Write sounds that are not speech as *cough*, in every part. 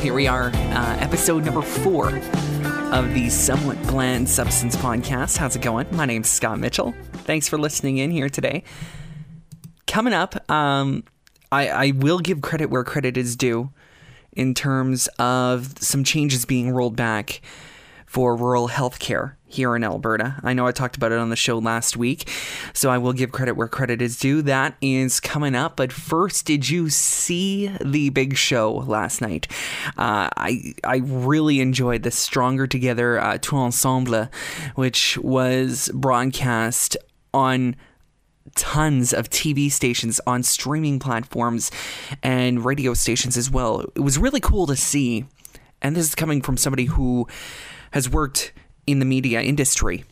here we are, uh, episode number four of the Somewhat Bland Substance Podcast. How's it going? My name's Scott Mitchell. Thanks for listening in here today. Coming up, um, I, I will give credit where credit is due in terms of some changes being rolled back for rural healthcare here in Alberta. I know I talked about it on the show last week, so I will give credit where credit is due. That is coming up. But first, did you see the big show last night? Uh, I I really enjoyed the Stronger Together uh, Tout Ensemble, which was broadcast on tons of TV stations on streaming platforms and radio stations as well. It was really cool to see. And this is coming from somebody who has worked in the media industry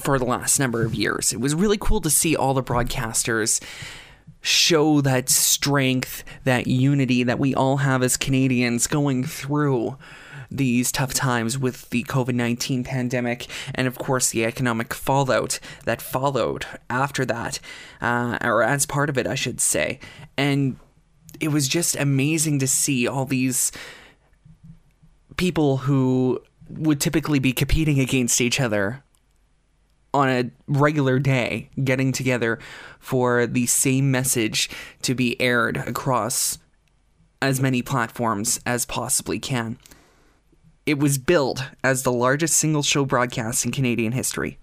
for the last number of years. It was really cool to see all the broadcasters show that strength, that unity that we all have as Canadians going through these tough times with the COVID 19 pandemic and, of course, the economic fallout that followed after that, uh, or as part of it, I should say. And it was just amazing to see all these people who would typically be competing against each other on a regular day, getting together for the same message to be aired across as many platforms as possibly can. It was billed as the largest single show broadcast in Canadian history.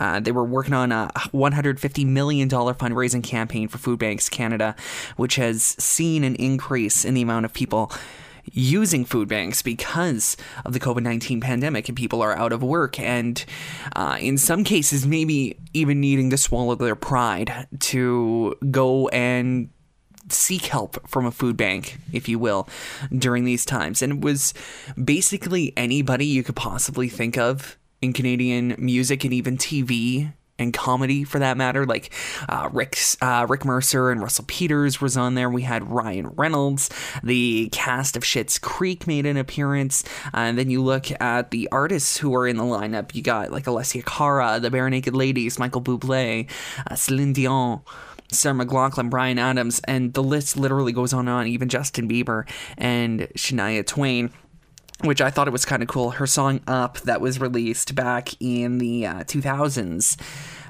Uh, they were working on a $150 million fundraising campaign for Food Banks Canada, which has seen an increase in the amount of people using food banks because of the COVID 19 pandemic and people are out of work and uh, in some cases, maybe even needing to swallow their pride to go and seek help from a food bank, if you will, during these times. And it was basically anybody you could possibly think of in Canadian music and even TV and comedy for that matter. Like uh, Rick uh, Rick Mercer and Russell Peters was on there. We had Ryan Reynolds. The cast of Schitt's Creek made an appearance. Uh, and then you look at the artists who are in the lineup. You got like Alessia Cara, the Barenaked Ladies, Michael Bublé, uh, Celine Dion. Sarah McLachlan, Bryan Adams, and the list literally goes on and on. Even Justin Bieber and Shania Twain which I thought it was kind of cool. Her song Up, that was released back in the uh, 2000s,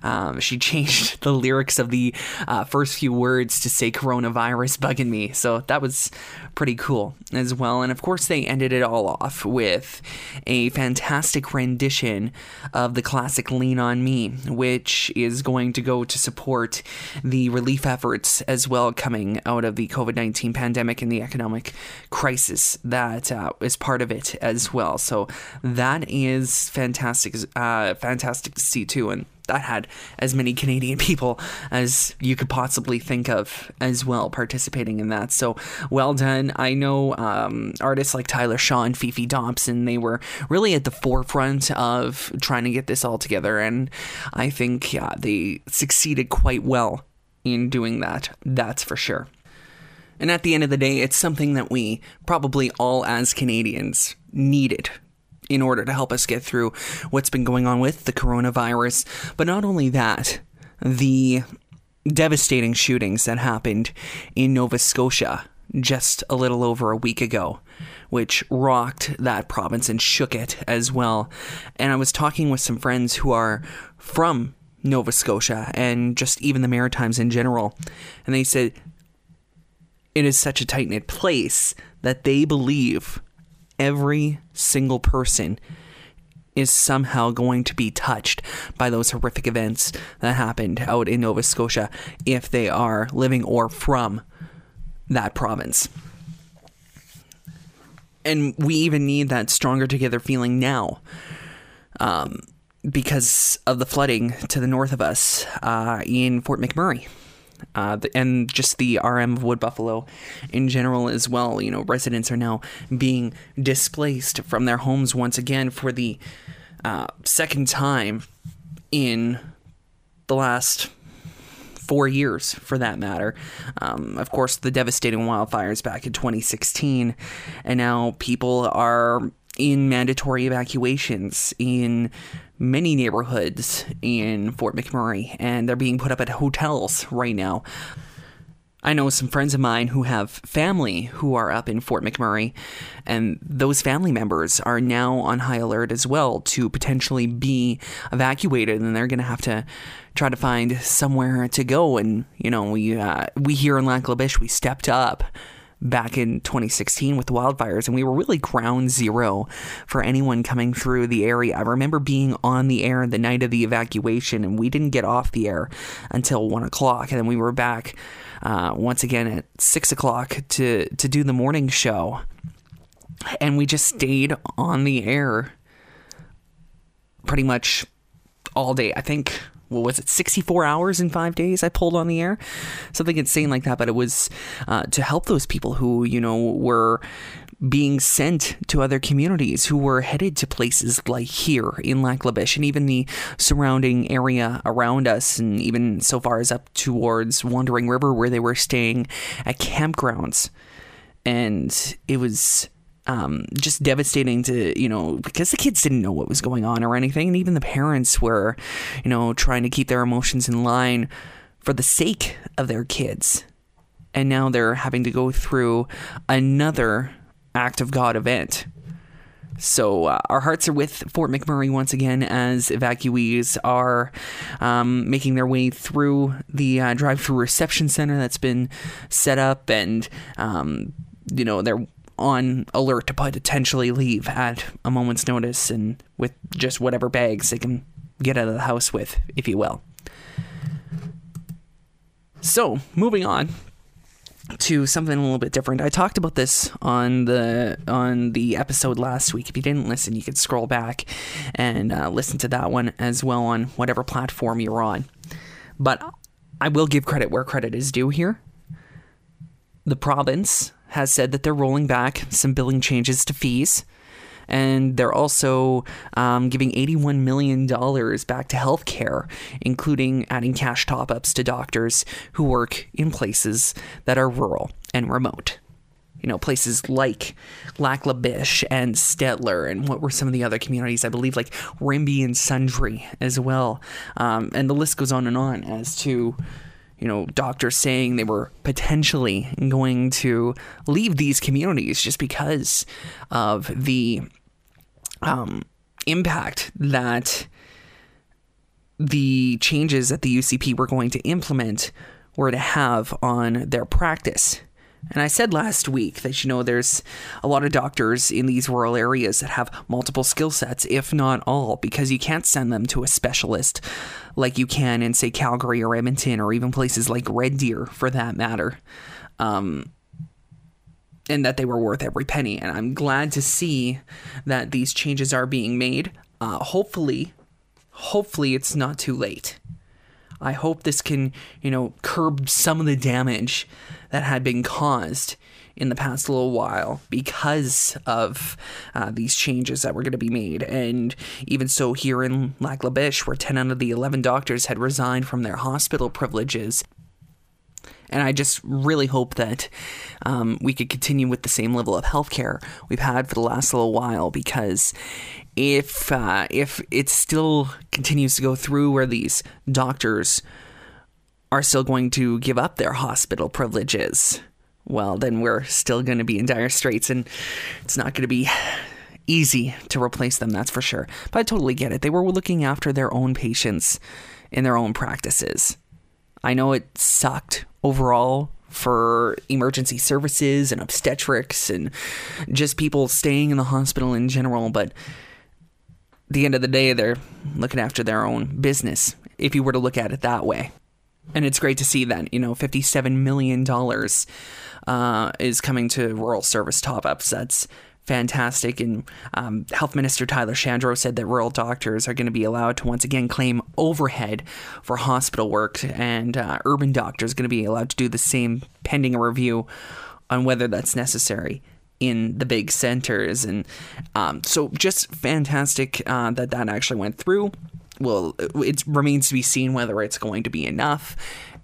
um, she *laughs* changed the lyrics of the uh, first few words to say coronavirus bugging me. So that was pretty cool as well. And of course, they ended it all off with a fantastic rendition of the classic Lean on Me, which is going to go to support the relief efforts as well coming out of the COVID 19 pandemic and the economic crisis that uh, is part of it as well. So that is fantastic, uh, fantastic to see too. And that had as many Canadian people as you could possibly think of as well participating in that. So well done. I know um, artists like Tyler Shaw and Fefe Dobson, they were really at the forefront of trying to get this all together. And I think yeah, they succeeded quite well in doing that. That's for sure. And at the end of the day, it's something that we probably all as Canadians needed in order to help us get through what's been going on with the coronavirus. But not only that, the devastating shootings that happened in Nova Scotia just a little over a week ago, which rocked that province and shook it as well. And I was talking with some friends who are from Nova Scotia and just even the Maritimes in general, and they said it is such a tight knit place that they believe every single person is somehow going to be touched by those horrific events that happened out in Nova Scotia if they are living or from that province. And we even need that stronger together feeling now um, because of the flooding to the north of us uh, in Fort McMurray uh, and just the RM of Wood Buffalo in general as well. You know, residents are now being displaced from their homes once again for the uh, second time in the last four years, for that matter. Um, of course, the devastating wildfires back in 2016, and now people are in mandatory evacuations in many neighborhoods in Fort McMurray, and they're being put up at hotels right now. I know some friends of mine who have family who are up in Fort McMurray, and those family members are now on high alert as well to potentially be evacuated, and they're going to have to try to find somewhere to go. And you know, we uh, we here in Lac La Biche, we stepped up back in 2016 with the wildfires, and we were really ground zero for anyone coming through the area. I remember being on the air the night of the evacuation, and we didn't get off the air until one o'clock, and then we were back uh, once again at six o'clock to to do the morning show, and we just stayed on the air pretty much all day. I think what was it 64 hours in five days i pulled on the air something insane like that but it was uh, to help those people who you know were being sent to other communities who were headed to places like here in Lac La Biche and even the surrounding area around us, and even so far as up towards Wandering River, where they were staying at campgrounds. And it was um, just devastating to, you know, because the kids didn't know what was going on or anything. And even the parents were, you know, trying to keep their emotions in line for the sake of their kids. And now they're having to go through another act of God event. So uh, our hearts are with Fort McMurray once again as evacuees are um, making their way through the uh, drive-through reception center that's been set up, and um, you know they're on alert to potentially leave at a moment's notice, and with just whatever bags they can get out of the house with, if you will. So moving on to something a little bit different. I talked about this on the on the episode last week. If you didn't listen, you could scroll back and uh, listen to that one as well on whatever platform you're on. But I will give credit where credit is due here. The province has said that they're rolling back some billing changes to fees and they're also um, giving $81 million back to healthcare, including adding cash top ups to doctors who work in places that are rural and remote. You know, places like Lac La Biche and Stettler, and what were some of the other communities? I believe like Rimbey and Sundre as well. Um, and the list goes on and on as to you know, doctors saying they were potentially going to leave these communities just because of the um, impact that the changes that the UCP were going to implement were to have on their practice. And I said last week that, you know, there's a lot of doctors in these rural areas that have multiple skill sets, if not all, because you can't send them to a specialist like you can in, say, Calgary or Edmonton or even places like Red Deer for that matter. Um, and that they were worth every penny. And I'm glad to see that these changes are being made. Uh, hopefully, hopefully it's not too late. I hope this can, you know, curb some of the damage that had been caused in the past little while because of uh, these changes that were going to be made. And even so, here in Lac La Biche, where 10 out of the 11 doctors had resigned from their hospital privileges, and I just really hope that um, we could continue with the same level of healthcare we've had for the last little while because if uh, if it still continues to go through where these doctors are still going to give up their hospital privileges, well, then we're still going to be in dire straits, and it's not going to be easy to replace them, that's for sure. But I totally get it. They were looking after their own patients in their own practices. I know it sucked overall for emergency services and obstetrics and just people staying in the hospital in general, but the end of the day, they're looking after their own business, if you were to look at it that way. And it's great to see that, you know, $57 million uh, is coming to rural service top ups. That's fantastic. And um, Health Minister Tyler Shandro said that rural doctors are going to be allowed to once again claim overhead for hospital work, and uh, urban doctors going to be allowed to do the same pending a review on whether that's necessary in the big centers. And um, so, just fantastic uh, that that actually went through. Well, it remains to be seen whether it's going to be enough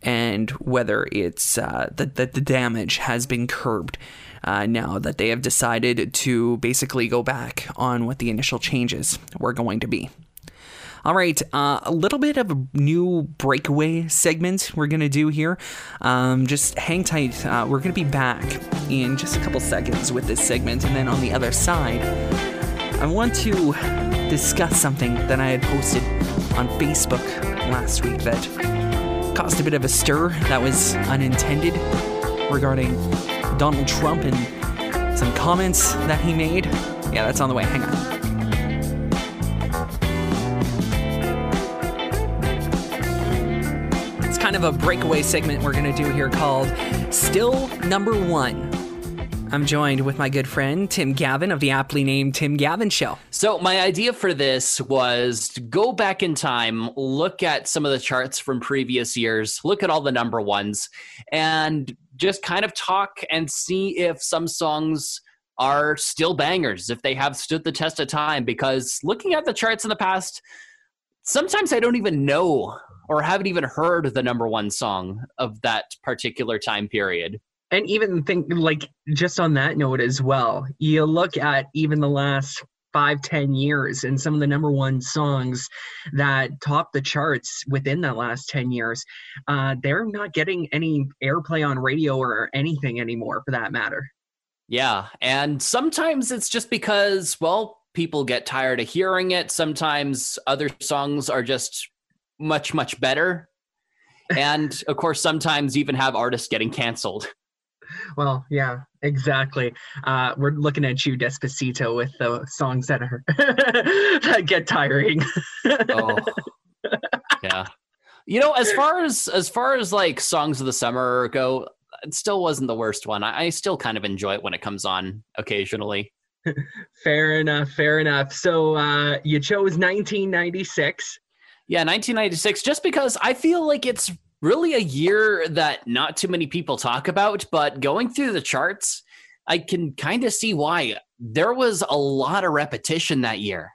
and whether it's uh, that, the damage has been curbed uh, now that they have decided to basically go back on what the initial changes were going to be. All right, uh, a little bit of a new breakaway segment we're going to do here. Um, just hang tight. Uh, we're going to be back in just a couple seconds with this segment. And then on the other side, I want to discuss something that I had posted on Facebook last week that caused a bit of a stir that was unintended regarding Donald Trump and some comments that he made. Yeah, that's on the way. Hang on. It's kind of a breakaway segment we're going to do here called Still Number One. I'm joined with my good friend Tim Gavin of the aptly named Tim Gavin Show. So, my idea for this was to go back in time, look at some of the charts from previous years, look at all the number ones, and just kind of talk and see if some songs are still bangers, if they have stood the test of time. Because looking at the charts in the past, sometimes I don't even know or haven't even heard the number one song of that particular time period. And even think like just on that note as well, you look at even the last five, ten years and some of the number one songs that top the charts within that last 10 years, uh, they're not getting any airplay on radio or anything anymore for that matter. Yeah. And sometimes it's just because, well, people get tired of hearing it. Sometimes other songs are just much much better and of course sometimes even have artists getting canceled well yeah exactly. Uh, we're looking at you despacito with the songs that are *laughs* that get tiring. Oh yeah. You know as far as as far as like songs of the summer go it still wasn't the worst one. I, I still kind of enjoy it when it comes on occasionally. *laughs* Fair enough fair enough. So uh, you chose 1996 yeah, 1996, just because I feel like it's really a year that not too many people talk about, but going through the charts, I can kind of see why. There was a lot of repetition that year.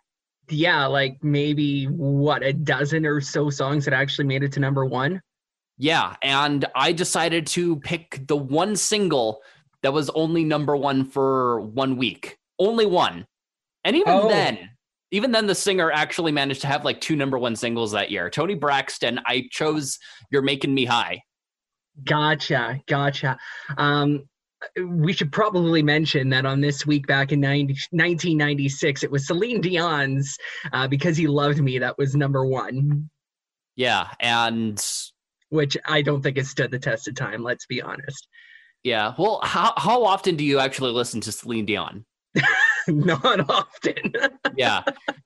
Yeah, like maybe what, a dozen or so songs that actually made it to number one? Yeah, and I decided to pick the one single that was only number one for one week. Only one. And even oh. then, even then the singer actually managed to have like two number one singles that year. Toni Braxton i chose you're making me high. Gotcha gotcha. Um we should probably mention that on this week back in 90, 1996 it was celine dion's uh, because he loved me that was number one. Yeah and which i don't think has stood the test of time let's be honest. Yeah well how, how often do you actually listen to celine dion *laughs* *laughs* Not often. *laughs* yeah.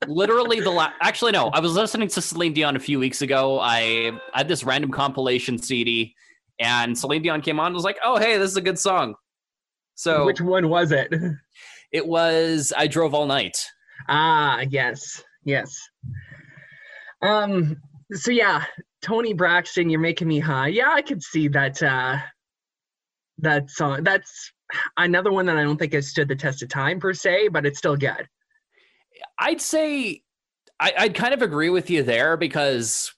Literally the last actually no, I was listening to Celine Dion a few weeks ago. I, I had this random compilation CD and Celine Dion came on and was like, "Oh, hey, this is a good song." So Which one was it? *laughs* It was I drove all night. Ah, yes. Yes. Um so yeah, Toni Braxton, you're making me high. Yeah, I could see that uh that song. That's another one that I don't think has stood the test of time per se, but it's still good. I'd say I, I'd kind of agree with you there because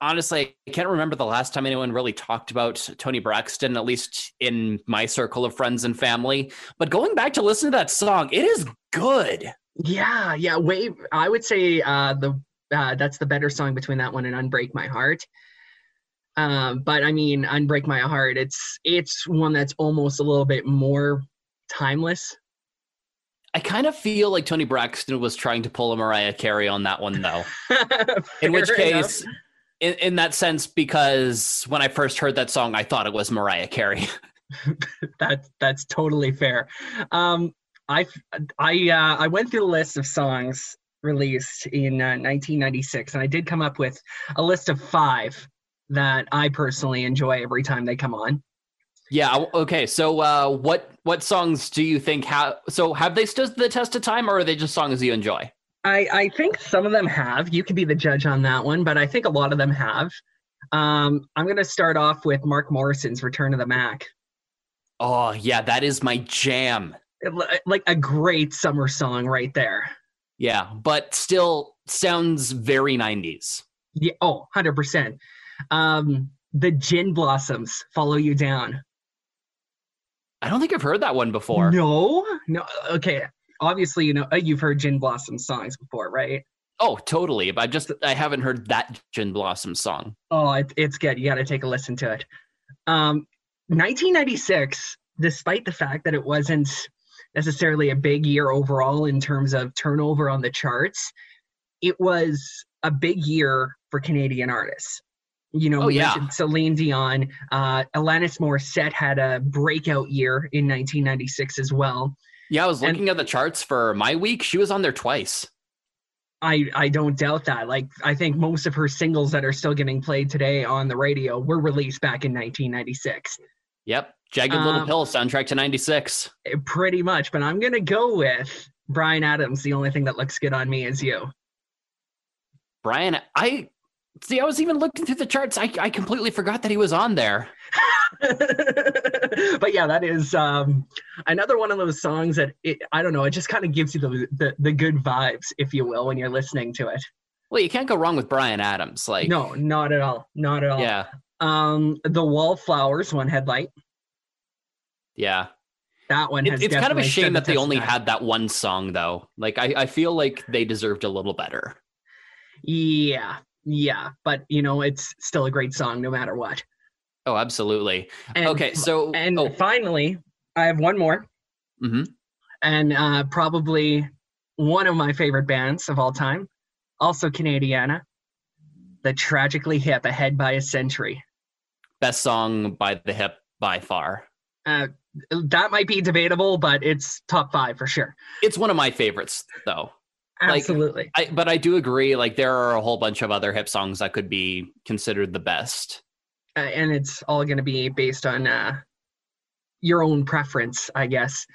honestly, I can't remember the last time anyone really talked about Toni Braxton, at least in my circle of friends and family. But going back to listen to that song, it is good. Yeah, yeah. Wave. I would say uh, the uh, that's the better song between that one and "Unbreak My Heart." Um, but I mean, Unbreak My Heart, it's it's one that's almost a little bit more timeless. I kind of feel like Toni Braxton was trying to pull a Mariah Carey on that one, though. *laughs* in which case, in, in that sense, because when I first heard that song, I thought it was Mariah Carey. *laughs* that's that's totally fair. Um, I I uh, I went through the list of songs released in uh, 1996, and I did come up with a list of five that I personally enjoy every time they come on. Yeah. Okay. So, uh, what what songs do you think have? So, have they stood the test of time, or are they just songs you enjoy? I I think some of them have. You could be the judge on that one, but I think a lot of them have. Um, I'm gonna start off with Mark Morrison's "Return of the Mack." Oh yeah, that is my jam. Like a great summer song right there. Yeah, but still sounds very 90s. Yeah. Oh, 100 percent. Um, the Gin Blossoms follow you down. I don't think I've heard that one before. No, no. Okay, obviously you know uh, you've heard Gin Blossom songs before, right? Oh, totally. But I just I haven't heard that Gin Blossom song. Oh, it, it's good. You got to take a listen to it. Um, 1996, despite the fact that it wasn't necessarily a big year overall in terms of turnover on the charts, it was a big year for Canadian artists. You know, Oh, yeah. mentioned Celine Dion. Uh, Alanis Morissette had a breakout year in 1996 as well. Yeah, I was And- looking at the charts for my week. She was on there twice. I, I don't doubt that. Like, I think most of her singles that are still getting played today on the radio were released back in 1996. Yep. Jagged Little Um, Pill soundtrack to 96. Eh, Pretty much, but I'm going to go with Bryan Adams. The only thing that looks good on me is you. Bryan, I see. I was even looking through the charts. I, I completely forgot that he was on there. *laughs* but yeah, that is um, another one of those songs that it, I don't know. It just kind of gives you the, the the good vibes, if you will, when you're listening to it. Well, you can't go wrong with Bryan Adams. Like, no, not at all. Not at all. yeah, Um, the Wallflowers one headlight. yeah. That one It- it's kind of a shame that they only time. had that one song, though. Like, I, I feel like they deserved a little better. Yeah, yeah, but you know, it's still a great song no matter what. Oh, absolutely. And, okay, so and oh, finally, I have one more. mhm. and uh, probably one of my favorite bands of all time, also Canadiana, the Tragically Hip, Ahead by a Century. best song by the hip by far. Uh, that might be debatable, but it's top five for sure. It's one of my favorites, though. Like, Absolutely. I, but I do agree. Like, there are a whole bunch of other hip songs that could be considered the best. Uh, and it's all going to be based on uh, your own preference, I guess.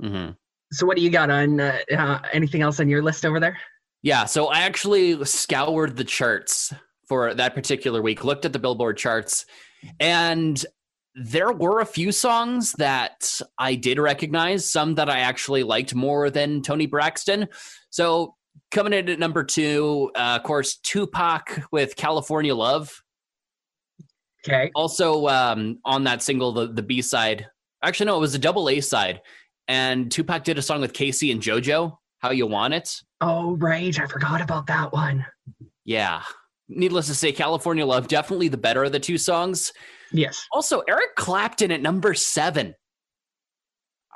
hmm So, what do you got on uh, uh, anything else on your list over there? Yeah, so I actually scoured the charts for that particular week, looked at the Billboard charts, and there were a few songs that I did recognize, some that I actually liked more than Toni Braxton. So coming in at number two, uh, of course, Tupac with California Love. Okay. Also um, on that single, the, the B side. Actually, no, it was a double A side. And Tupac did a song with K-Ci and JoJo, How You Want It. Oh, right. I forgot about that one. Yeah. Needless to say, California Love, definitely the better of the two songs. Yes. Also, Eric Clapton at number seven.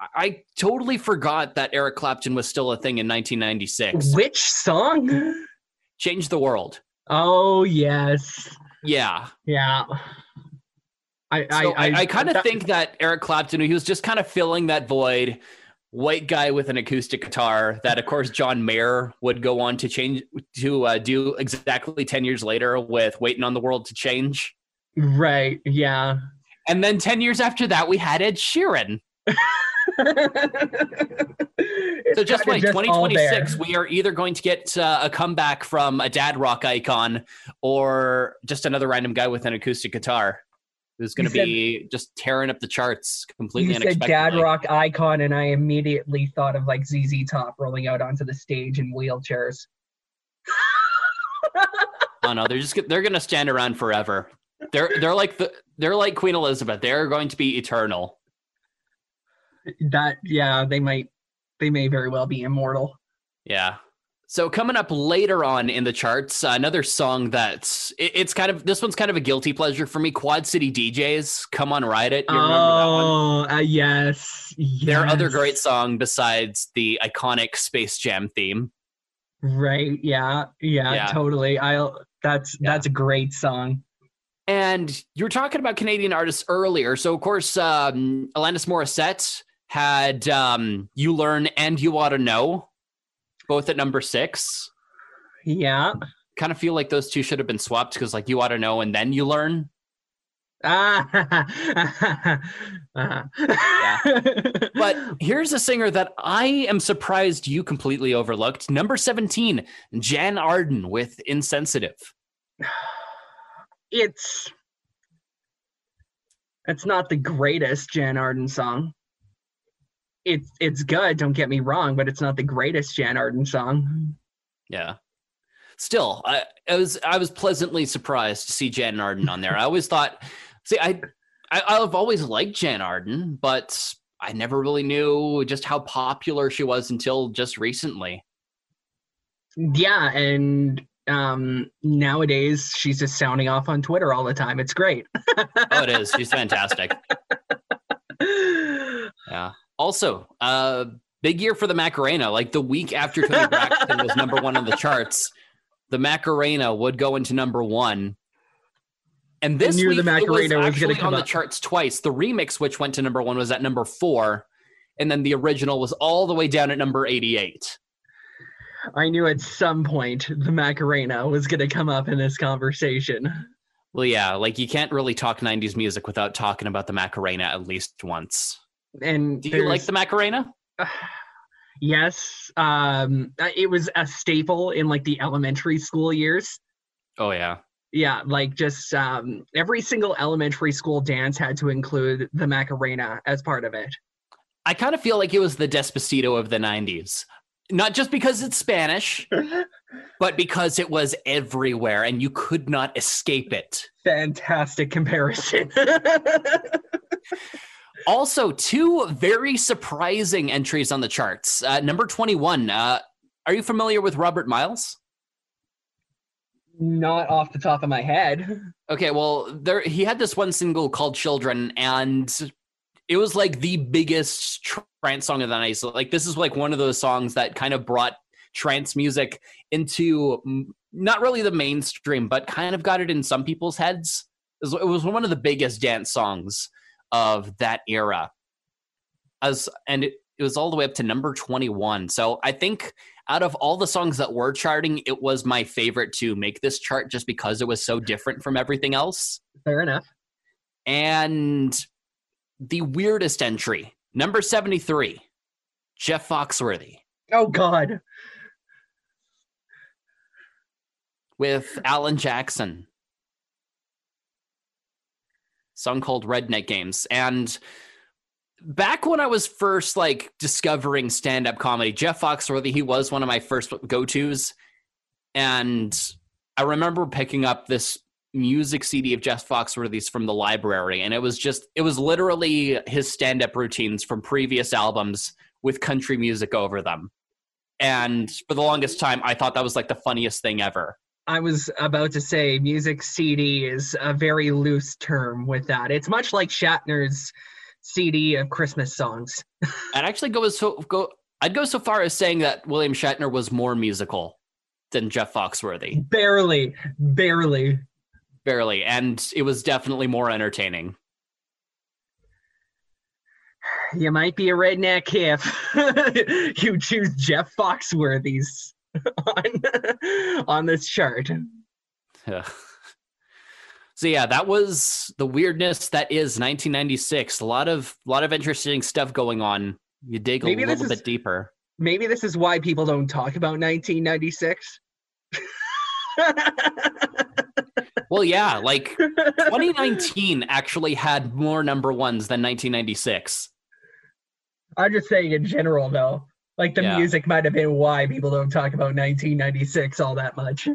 I, I totally forgot that Eric Clapton was still a thing in 1996. Which song? Change the world. Oh, yes. Yeah. Yeah. I So I, I, kind of think that Eric Clapton, he was just kind of filling that void. White guy with an acoustic guitar that, of course, John Mayer would go on to change to uh, do exactly 10 years later with Waiting on the World to Change. Right. Yeah. And then 10 years after that, we had Ed Sheeran. *laughs* So just wait, 2026, we are either going to get uh, a comeback from a dad rock icon or just another random guy with an acoustic guitar who's going to be just tearing up the charts completely You said dad rock icon, and I immediately thought of like ZZ Top rolling out onto the stage in wheelchairs. *laughs* Oh no, they're just they're going to stand around forever. They're they're like the they're like Queen Elizabeth. They're going to be eternal. That yeah, they might, they may very well be immortal. Yeah. So coming up later on in the charts, uh, another song that's it, it's kind of this one's kind of a guilty pleasure for me. Quad City DJs, "Come on, Ride It." You remember that one? oh, uh, yes, yes. Their other great song besides the iconic Space Jam theme. Right. Yeah. Yeah. Yeah. Totally. I'll. That's Yeah. that's a great song. And you were talking about Canadian artists earlier. So, of course, um, Alanis Morissette had um, You Learn and You Ought to Know, both at number six. Yeah. Kind of feel like those two should have been swapped because, like, You Ought to Know and then You Learn. Ah. *laughs* Uh-huh. But here's a singer that I am surprised you completely overlooked. Number 17, Jann Arden with Insensitive. *sighs* *sighs* *sighs* it's it's not the greatest Jann Arden song. It's it's good, don't get me wrong, but it's not the greatest Jann Arden song. Yeah. Still, I, I was I was pleasantly surprised to see Jann Arden on there. I always thought, see, I, I I've always liked Jann Arden, but I never really knew just how popular she was until just recently. Yeah, and um, nowadays she's just sounding off on Twitter all the time. It's great. *laughs* oh, it is. She's fantastic. *laughs* Yeah. Also, uh, big year for the Macarena. Like the week after Toni Braxton was number one on the charts, the Macarena would go into number one. And this week the Macarena was actually come on the charts twice. The remix, which went to number one, was at number four, and then the original was all the way down at number eighty-eight. I knew at some point the Macarena was going to come up in this conversation. Well, yeah, like you can't really talk '90s music without talking about the Macarena at least once. And Do you like the Macarena? *sighs* Yes, um, it was a staple in like the elementary school years. Oh yeah. Yeah, like just um, every single elementary school dance had to include the Macarena as part of it. I kind of feel like it was the Despacito of the 90s. Not just because it's Spanish, *laughs* but because it was everywhere and you could not escape it. Fantastic comparison. *laughs* Also, two very surprising entries on the charts. Uh, number 21. Uh, are you familiar with Robert Miles? Not off the top of my head. Okay, well, there he had this one single called "Children," and it was like the biggest trance song of the night. So, like, this is like one of those songs that kind of brought trance music into not really the mainstream, but kind of got it in some people's heads. It was, one of the biggest dance songs of that era. As and it, it was all the way up to number twenty-one. So I think out of all the songs that were charting, it was my favorite to make this chart just because it was so different from everything else. Fair enough. And the weirdest entry, number 73, Jeff Foxworthy Oh God. with Alan Jackson. Song called Redneck Games. And back when I was first like discovering stand-up comedy, Jeff Foxworthy, he was one of my first go-tos. And I remember picking up this music CD of Jeff Foxworthy's from the library, and it was just it was literally his stand-up routines from previous albums with country music over them. And for the longest time, I thought that was like the funniest thing ever. I was about to say music CD is a very loose term with that. It's much like Shatner's CD of Christmas songs. *laughs* I'd actually go as so go. I'd go so far as saying that William Shatner was more musical than Jeff Foxworthy, Barely, barely. Barely, and it was definitely more entertaining. You might be a redneck if *laughs* you choose Jeff Foxworthy's *laughs* on, on this chart. Ugh. so yeah, that was the weirdness that is 1996. A lot of a lot of interesting stuff going on. You dig Maybe a little is- bit deeper. Maybe this is why people don't talk about 1996. *laughs* Well, yeah, like *laughs* 2019 actually had more number ones than 1996. I'm just saying in general, though. Like the Yeah. music might have been why people don't talk about 1996 all that much.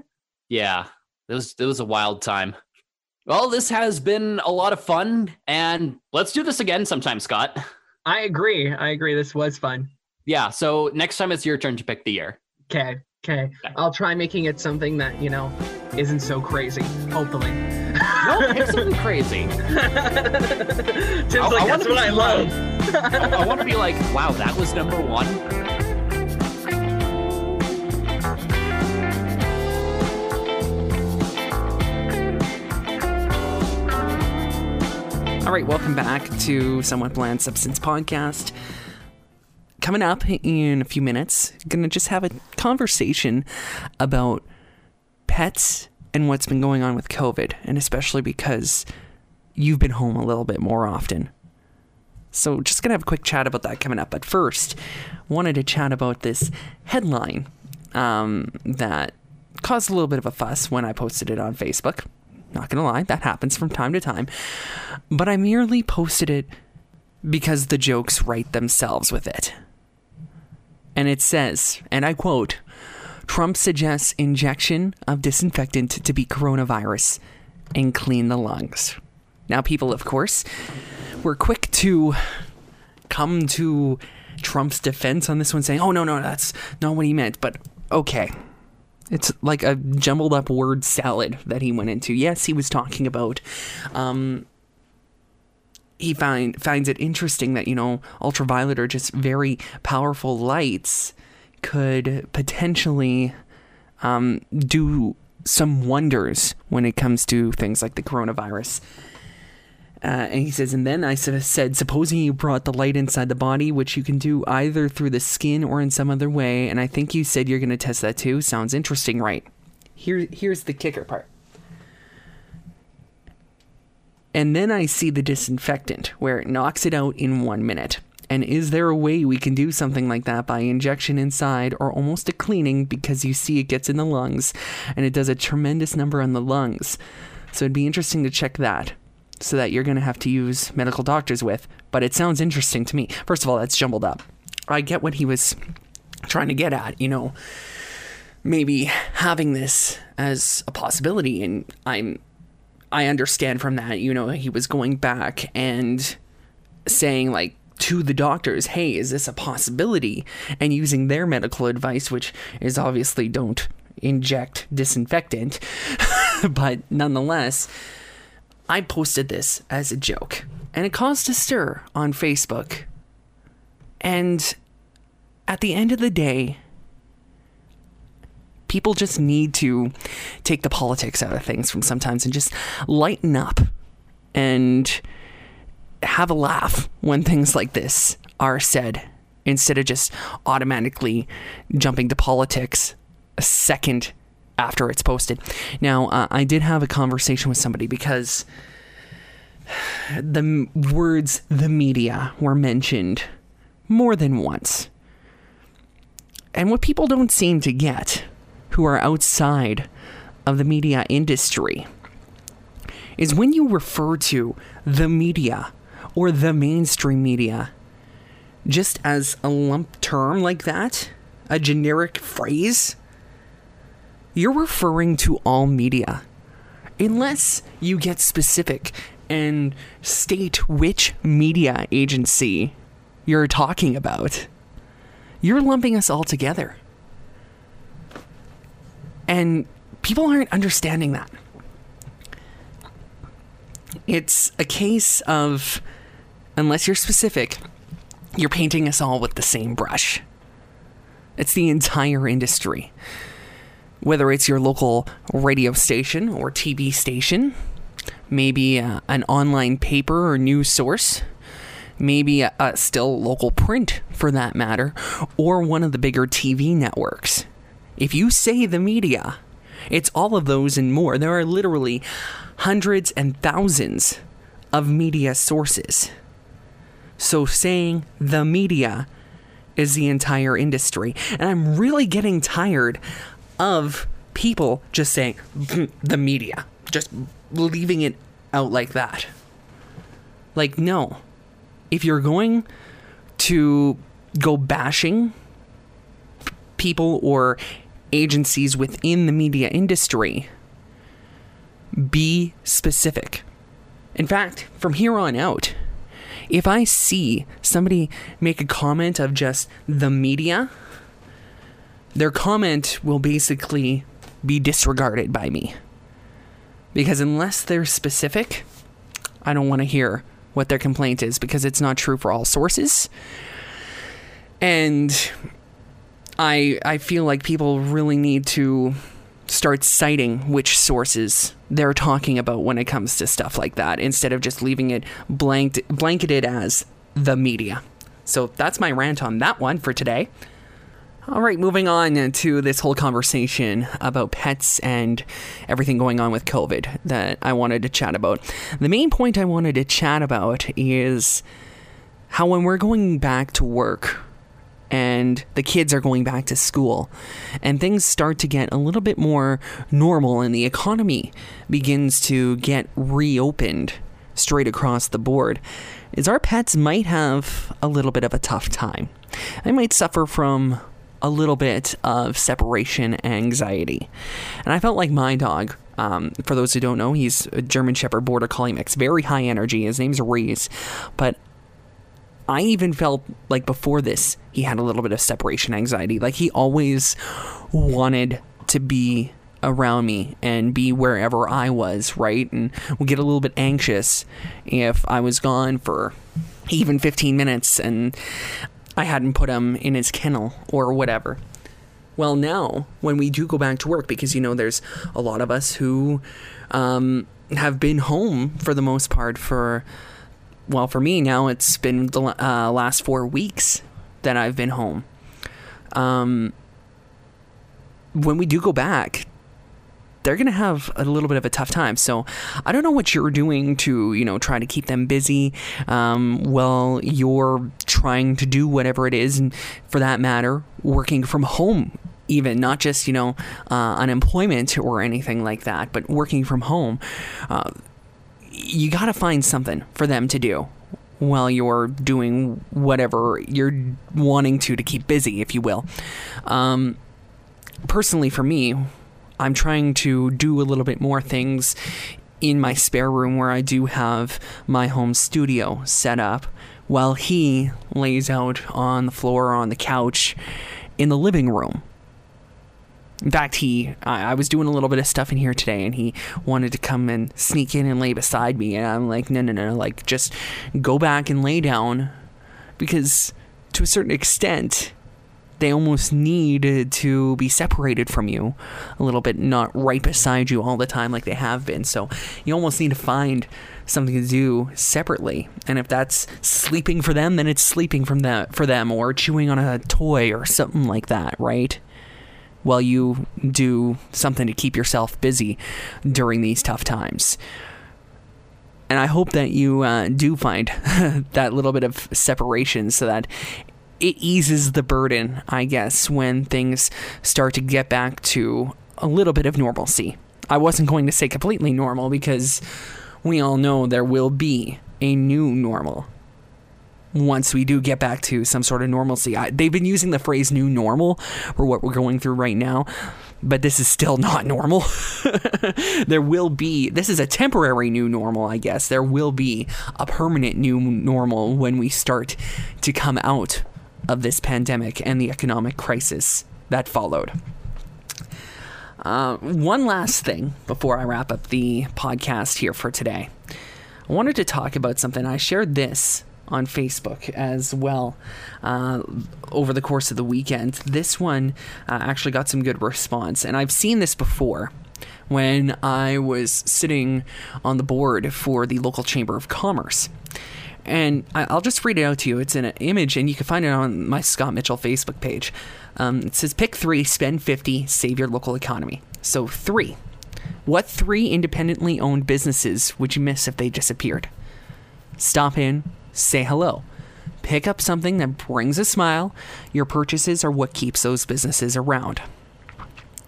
Yeah, it was it was a wild time. Well, this has been a lot of fun, and let's do this again sometime, Scott. I agree. I agree. This was fun. Yeah, so next time it's your turn to pick the year. Okay. Okay. I'll try making it something that, you know, isn't so crazy. Hopefully. No, *laughs* pick something crazy. *laughs* Tim's I- like, I that's what I love. I, I want to be like, wow, that was number one. All right, welcome back to Somewhat Bland Substance Podcast. Coming up in a few minutes, gonna just have a conversation about pets and what's been going on with COVID, and especially because you've been home a little bit more often. So, just gonna have a quick chat about that coming up. But first, wanted to chat about this headline um, that caused a little bit of a fuss when I posted it on Facebook. Not gonna lie, that happens from time to time. But I merely posted it because the jokes write themselves with it. And it says, and I quote, Trump suggests injection of disinfectant to beat coronavirus and clean the lungs. Now, people, of course, were quick to come to Trump's defense on this one, saying, oh, no, no, that's not what he meant. But okay, It's like a jumbled up word salad that he went into. Yes, he was talking about. Um, he find finds it interesting that you know ultraviolet or just very powerful lights could potentially um, do some wonders when it comes to things like the coronavirus. Uh, and he says, and then I said, supposing you brought the light inside the body, which you can do either through the skin or in some other way, and I think you said you're going to test that too. Sounds interesting, right? Here, here's the kicker part. And then I see the disinfectant, where it knocks it out in one minute. And is there a way we can do something like that by injection inside or almost a cleaning because you see it gets in the lungs and it does a tremendous number on the lungs? So it'd be interesting to check that so that you're going to have to use medical doctors with. But it sounds interesting to me. First of all, that's jumbled up. I get what he was trying to get at, you know, maybe having this as a possibility. And I'm, I understand from that, you know, he was going back and saying, like, to the doctors, hey, is this a possibility? And using their medical advice, which is obviously don't inject disinfectant, *laughs* but nonetheless, I posted this as a joke, and it caused a stir on Facebook. And at the end of the day, people just need to take the politics out of things from sometimes and just lighten up and have a laugh when things like this are said instead of just automatically jumping to politics a second after it's posted. Now, uh, I did have a conversation with somebody because the words the media were mentioned more than once. And what people don't seem to get, who are outside of the media industry, is when you refer to the media or the mainstream media just as a lump term like that, a generic phrase, you're referring to all media. Unless you get specific and state which media agency you're talking about, you're lumping us all together. And people aren't understanding that. It's a case of, unless you're specific, you're painting us all with the same brush. It's the entire industry whether it's your local radio station or TV station, maybe uh, an online paper or news source, maybe a, a still local print for that matter, or one of the bigger TV networks. If you say the media, it's all of those and more. There are literally hundreds and thousands of media sources. So saying the media is the entire industry. And I'm really getting tired of people just saying *clears throat* the media, just leaving it out like that. Like, no. If you're going to go bashing people or agencies within the media industry, be specific. In fact, from here on out, if I see somebody make a comment of just the media, their comment will basically be disregarded by me. Because unless they're specific, I don't want to hear what their complaint is because it's not true for all sources. And I I feel like people really need to start citing which sources they're talking about when it comes to stuff like that instead of just leaving it blanked blanketed as the media. So that's my rant on that one for today. All right, moving on to this whole conversation about pets and everything going on with COVID that I wanted to chat about. The main point I wanted to chat about is how when we're going back to work and the kids are going back to school and things start to get a little bit more normal and the economy begins to get reopened straight across the board is our pets might have a little bit of a tough time. They might suffer from a little bit of separation anxiety. And I felt like my dog, um, for those who don't know, he's a German Shepherd Border Collie mix, very high energy. His name's Reese. But I even felt like before this, he had a little bit of separation anxiety. Like he always wanted to be around me and be wherever I was, right? And would get a little bit anxious if I was gone for even 15 minutes and I hadn't put him in his kennel or whatever. Well, now, when we do go back to work, because, you know, there's a lot of us who um, have been home for the most part for, well, for me now, it's been the uh, last four weeks that I've been home. Um, when we do go back, they're going to have a little bit of a tough time. So I don't know what you're doing to, you know, try to keep them busy um, while you're trying to do whatever it is, and for that matter, working from home. Even not just you know uh, unemployment or anything like that, but working from home, uh, you got to find something for them to do while you're doing whatever you're wanting to to keep busy, if you will. Um, personally, for me, I'm trying to do a little bit more things in my spare room where I do have my home studio set up while he lays out on the floor or on the couch in the living room. In fact, he I, I, was doing a little bit of stuff in here today, and he wanted to come and sneak in and lay beside me, and I'm like, no, no, no, like just go back and lay down, because to a certain extent, they almost need to be separated from you a little bit, not right beside you all the time like they have been. So you almost need to find something to do separately. And if that's sleeping for them, then it's sleeping from that for them or chewing on a toy or something like that, right? While you do something to keep yourself busy during these tough times. And I hope that you uh, do find *laughs* that little bit of separation so that it eases the burden, I guess, when things start to get back to a little bit of normalcy. I wasn't going to say completely normal because we all know there will be a new normal once we do get back to some sort of normalcy. I, they've been using the phrase new normal for what we're going through right now, but this is still *laughs* not normal. *laughs* there will be, this is a temporary new normal, I guess. There will be a permanent new normal when we start to come out of this pandemic and the economic crisis that followed. Uh, one last thing before I wrap up the podcast here for today. I wanted to talk about something. I shared this on Facebook as well uh, over the course of the weekend. This one uh, actually got some good response, and I've seen this before when I was sitting on the board for the local Chamber of Commerce and I'll just read it out to you. It's in an image, and you can find it on my Scott Mitchell Facebook page. Um, it says, Pick three, spend 50, save your local economy. So, three. What three independently owned businesses would you miss if they disappeared? Stop in, say hello. Pick up something that brings a smile. Your purchases are what keeps those businesses around.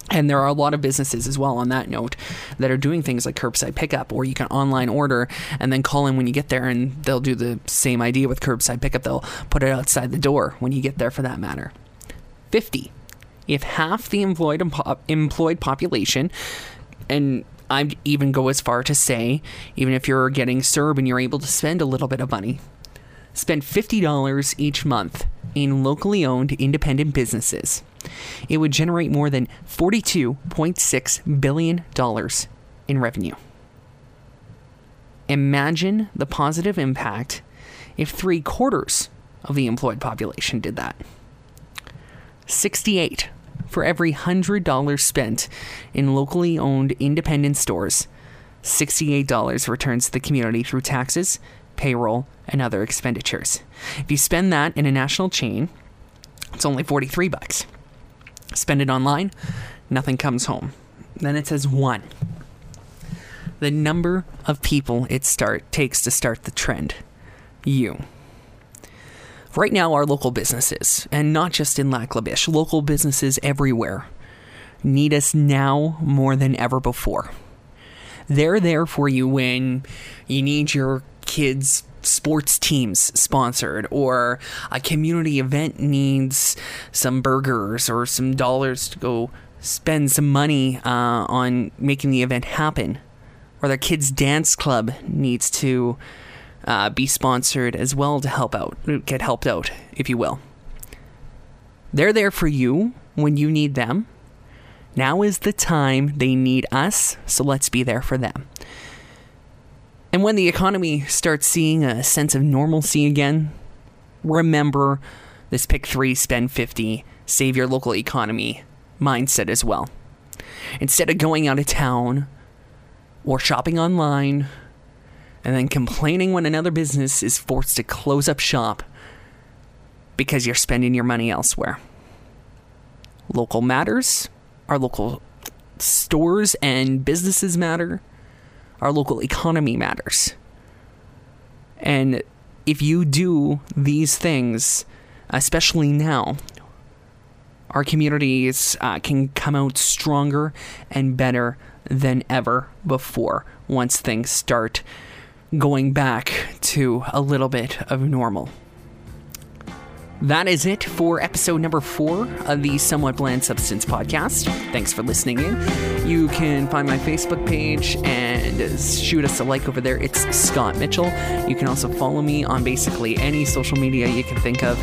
And there are a lot of businesses as well on that note that are doing things like curbside pickup, or you can online order and then call in when you get there, and they'll do the same idea with curbside pickup. They'll put it outside the door when you get there for that matter. 50. If half the employed, employed population, and I'd even go as far to say, even if you're getting CERB and you're able to spend a little bit of money, spend $50 each month in locally owned independent businesses it would generate more than $42.6 billion in revenue. Imagine the positive impact if three quarters of the employed population did that. 68 for every $100 spent in locally owned independent stores, $68 returns to the community through taxes, payroll, and other expenditures. If you spend that in a national chain, it's only 43 bucks. Spend it online, nothing comes home. Then it says one. The number of people it start takes to start the trend. You. Right now, our local businesses, and not just in Lac local businesses everywhere, need us now more than ever before. They're there for you when you need your kids' sports teams sponsored or a community event needs some burgers or some dollars to go spend some money uh, on making the event happen. Or their kids dance club needs to uh, be sponsored as well to help out get helped out if you will. They're there for you when you need them. Now is the time they need us, so let's be there for them. And when the economy starts seeing a sense of normalcy again, remember this pick three, spend 50, save your local economy mindset as well. Instead of going out of town or shopping online and then complaining when another business is forced to close up shop because you're spending your money elsewhere. Local matters, our local stores and businesses matter, our local economy matters. And if you do these things, especially now, our communities uh, can come out stronger and better than ever before once things start going back to a little bit of normal. That is it for episode number four of the Somewhat Bland Substance podcast. Thanks for listening in. You can find my Facebook page and shoot us a like over there. It's Scott Mitchell. You can also follow me on basically any social media you can think of.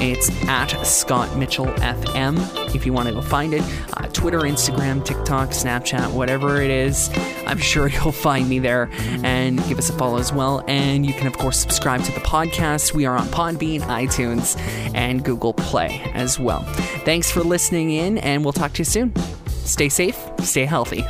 It's at Scott Mitchell FM if you want to go find it. Uh, Twitter, Instagram, TikTok, Snapchat, whatever it is. I'm sure *laughs* you'll find me there and give us a follow as well. And you can, of course, subscribe to the podcast. We are on Podbean, iTunes, and Google Play as well. Thanks for listening in, and we'll talk to you soon. Stay safe, stay healthy.